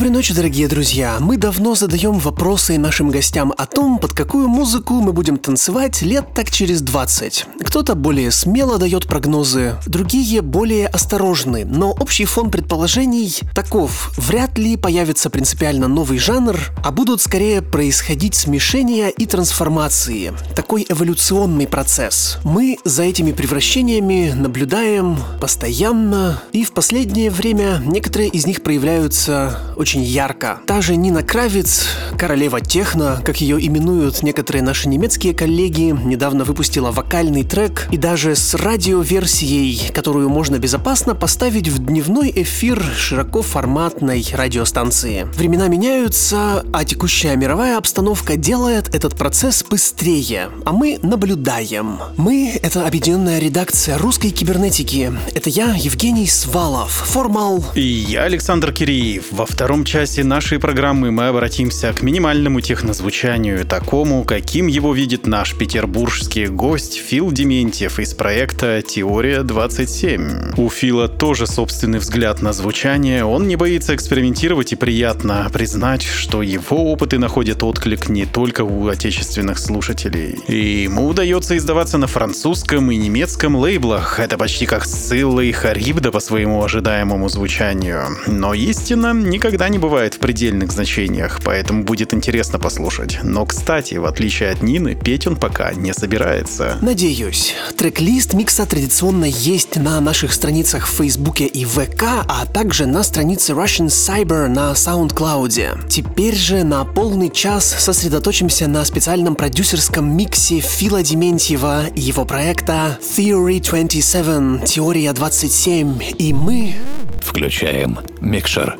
Доброй ночи, дорогие друзья! Мы давно задаем вопросы нашим гостям о том, под какую музыку мы будем танцевать лет так через 20. Кто-то более смело дает прогнозы, другие более осторожны, но общий фон предположений таков. Вряд ли появится принципиально новый жанр, а будут скорее происходить смешения и трансформации. Такой эволюционный процесс. Мы за этими превращениями наблюдаем постоянно, и в последнее время некоторые из них проявляются очень ярко. Та же Нина Кравец, королева техно, как ее именуют некоторые наши немецкие коллеги, недавно выпустила вокальный трек и даже с радиоверсией, которую можно безопасно поставить в дневной эфир широкоформатной радиостанции. Времена меняются, а текущая мировая обстановка делает этот процесс быстрее, а мы наблюдаем. Мы — это объединенная редакция русской кибернетики. Это я, Евгений Свалов, Формал. И я, Александр Киреев. Во втором втором часе нашей программы мы обратимся к минимальному технозвучанию, такому, каким его видит наш петербургский гость Фил Дементьев из проекта «Теория 27». У Фила тоже собственный взгляд на звучание, он не боится экспериментировать и приятно признать, что его опыты находят отклик не только у отечественных слушателей. И ему удается издаваться на французском и немецком лейблах, это почти как Сцилла и Харибда по своему ожидаемому звучанию. Но истина никогда не бывает в предельных значениях, поэтому будет интересно послушать. Но, кстати, в отличие от Нины, петь он пока не собирается. Надеюсь. Трек-лист микса традиционно есть на наших страницах в Фейсбуке и ВК, а также на странице Russian Cyber на SoundCloud. Теперь же на полный час сосредоточимся на специальном продюсерском миксе Фила Дементьева и его проекта Theory 27, Теория 27. И мы... Включаем микшер.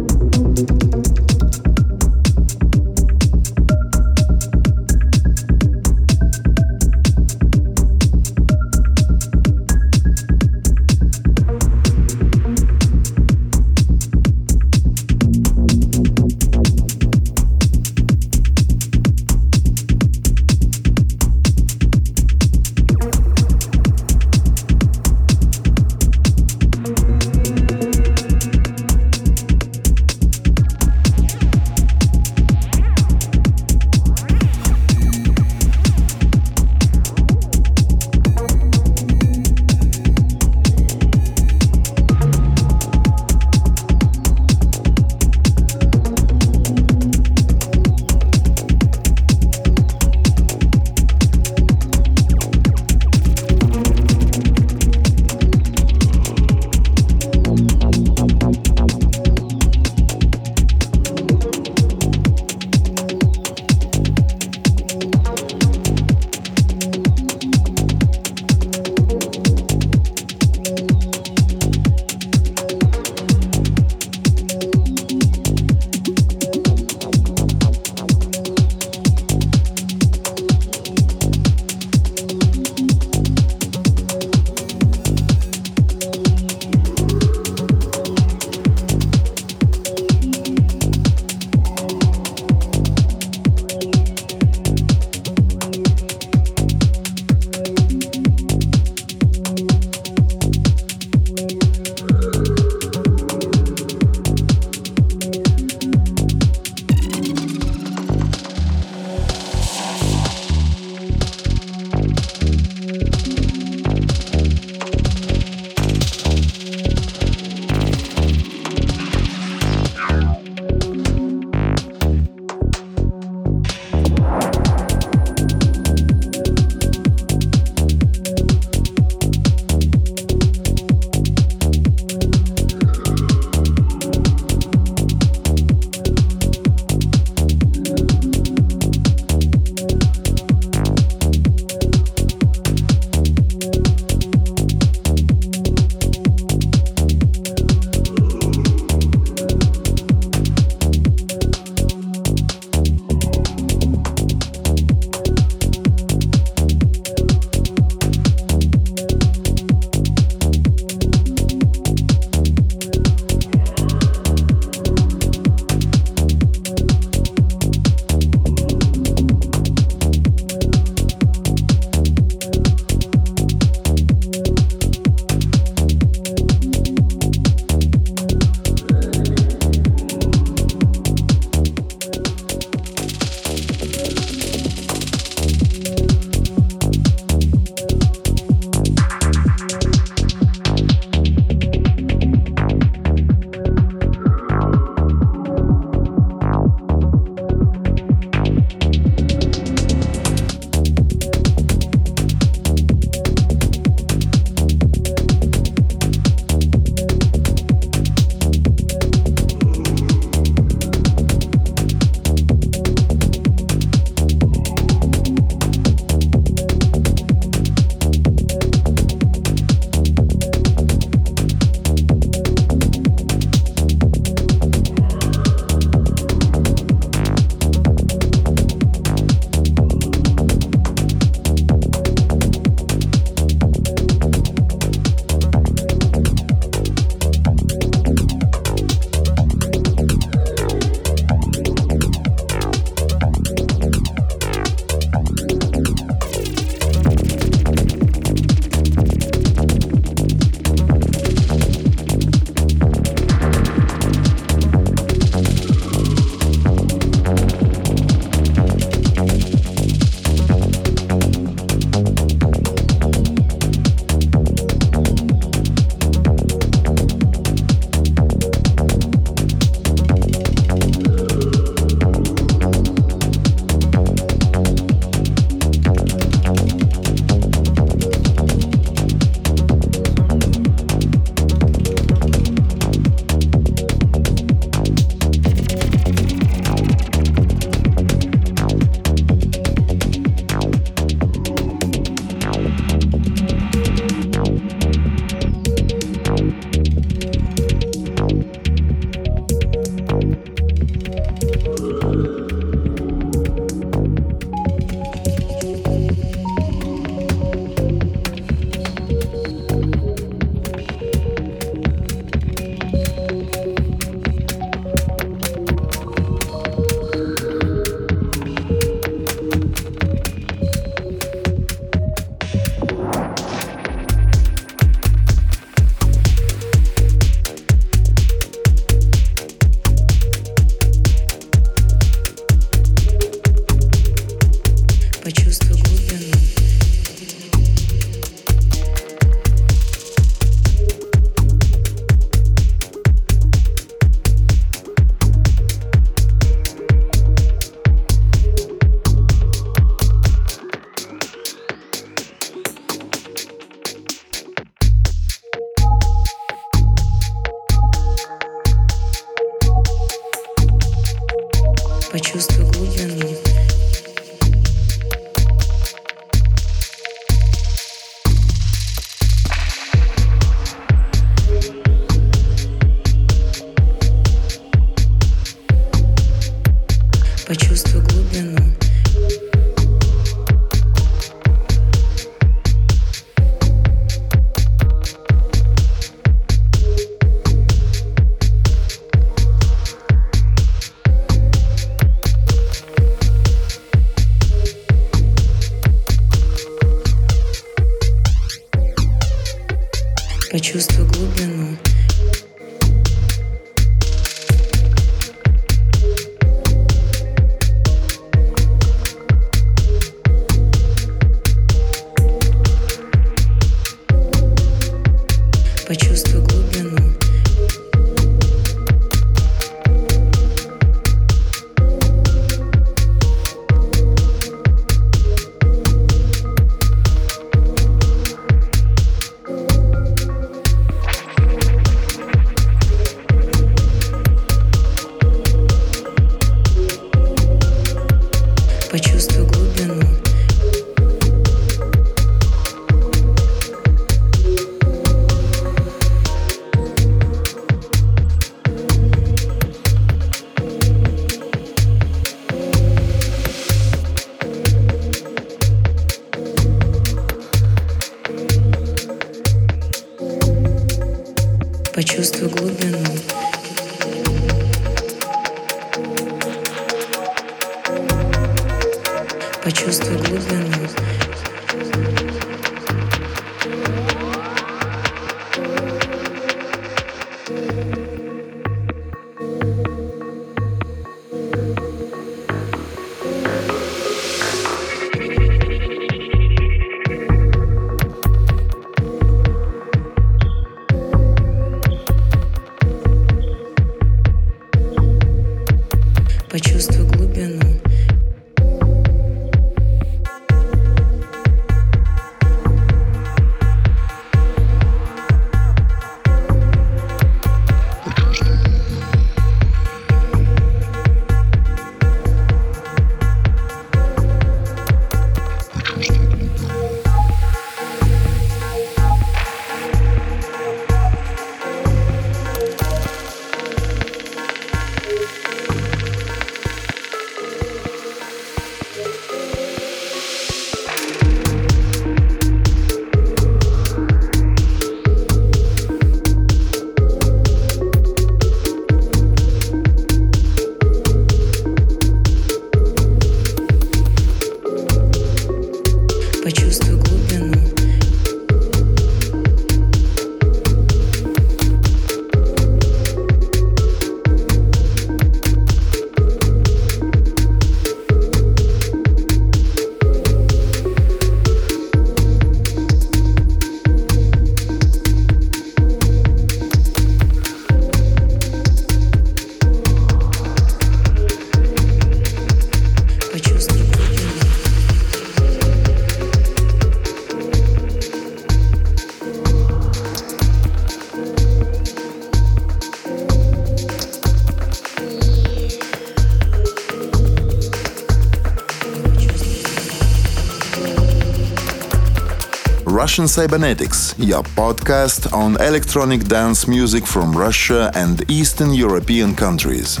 Russian Cybernetics, your podcast on electronic dance music from Russia and Eastern European countries.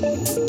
Música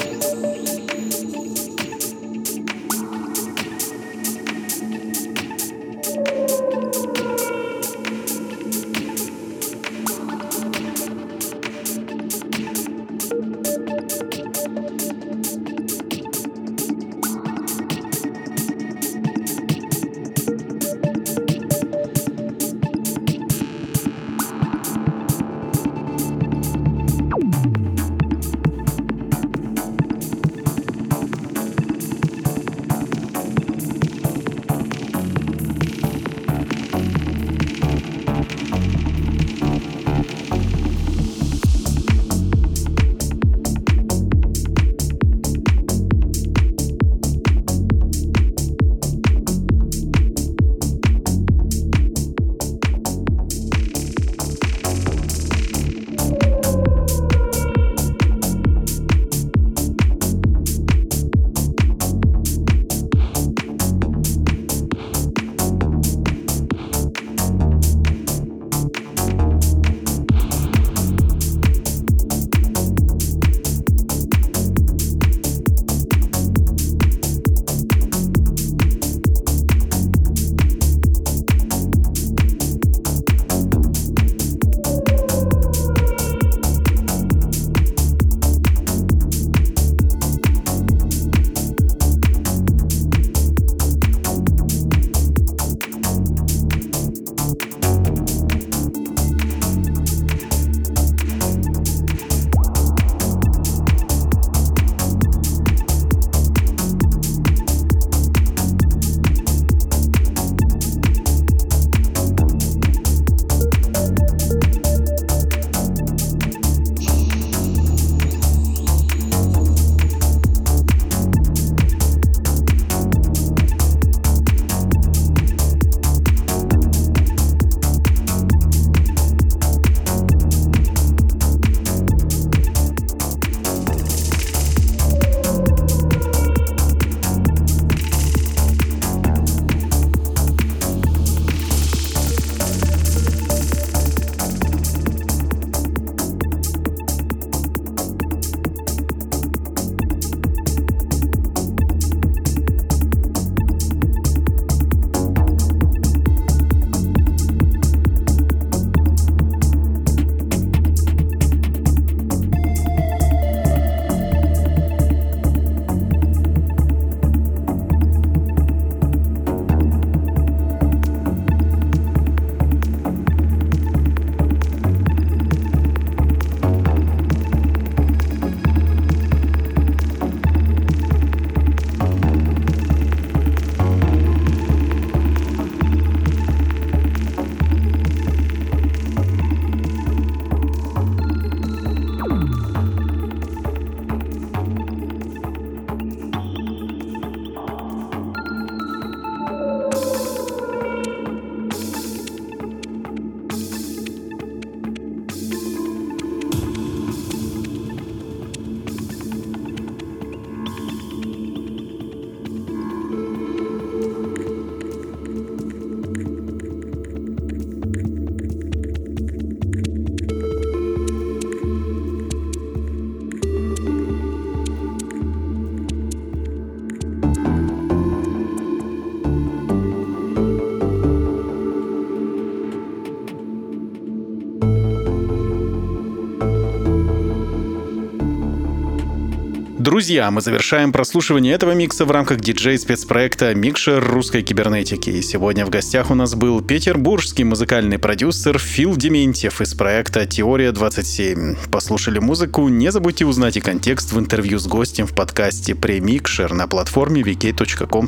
Друзья, мы завершаем прослушивание этого микса в рамках диджей-спецпроекта «Микшер русской кибернетики». И сегодня в гостях у нас был петербургский музыкальный продюсер Фил Дементьев из проекта «Теория 27». Послушали музыку? Не забудьте узнать и контекст в интервью с гостем в подкасте «Премикшер» на платформе vk.com.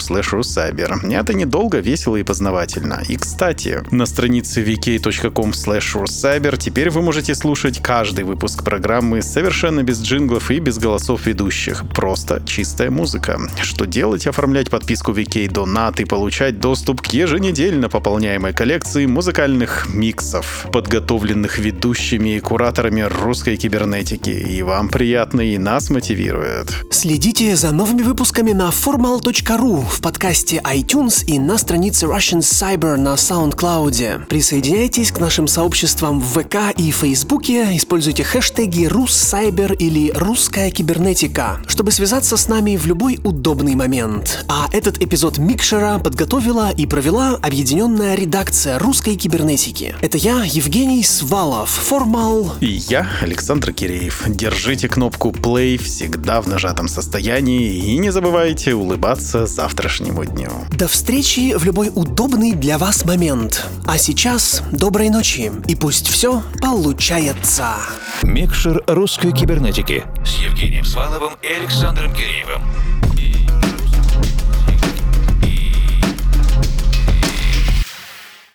Это недолго, весело и познавательно. И, кстати, на странице vk.com теперь вы можете слушать каждый выпуск программы совершенно без джинглов и без голосов ведущих ведущих. Просто чистая музыка. Что делать? Оформлять подписку VK Donat и получать доступ к еженедельно пополняемой коллекции музыкальных миксов, подготовленных ведущими и кураторами русской кибернетики. И вам приятно, и нас мотивирует. Следите за новыми выпусками на formal.ru в подкасте iTunes и на странице Russian Cyber на SoundCloud. Присоединяйтесь к нашим сообществам в ВК и Фейсбуке, используйте хэштеги «Руссайбер» или «Русская кибернетика» чтобы связаться с нами в любой удобный момент. А этот эпизод Микшера подготовила и провела объединенная редакция русской кибернетики. Это я, Евгений Свалов, Формал. И я, Александр Киреев. Держите кнопку play всегда в нажатом состоянии и не забывайте улыбаться завтрашнему дню. До встречи в любой удобный для вас момент. А сейчас доброй ночи и пусть все получается. Микшер русской кибернетики с Евгением Сваловым и Александром Киреевым.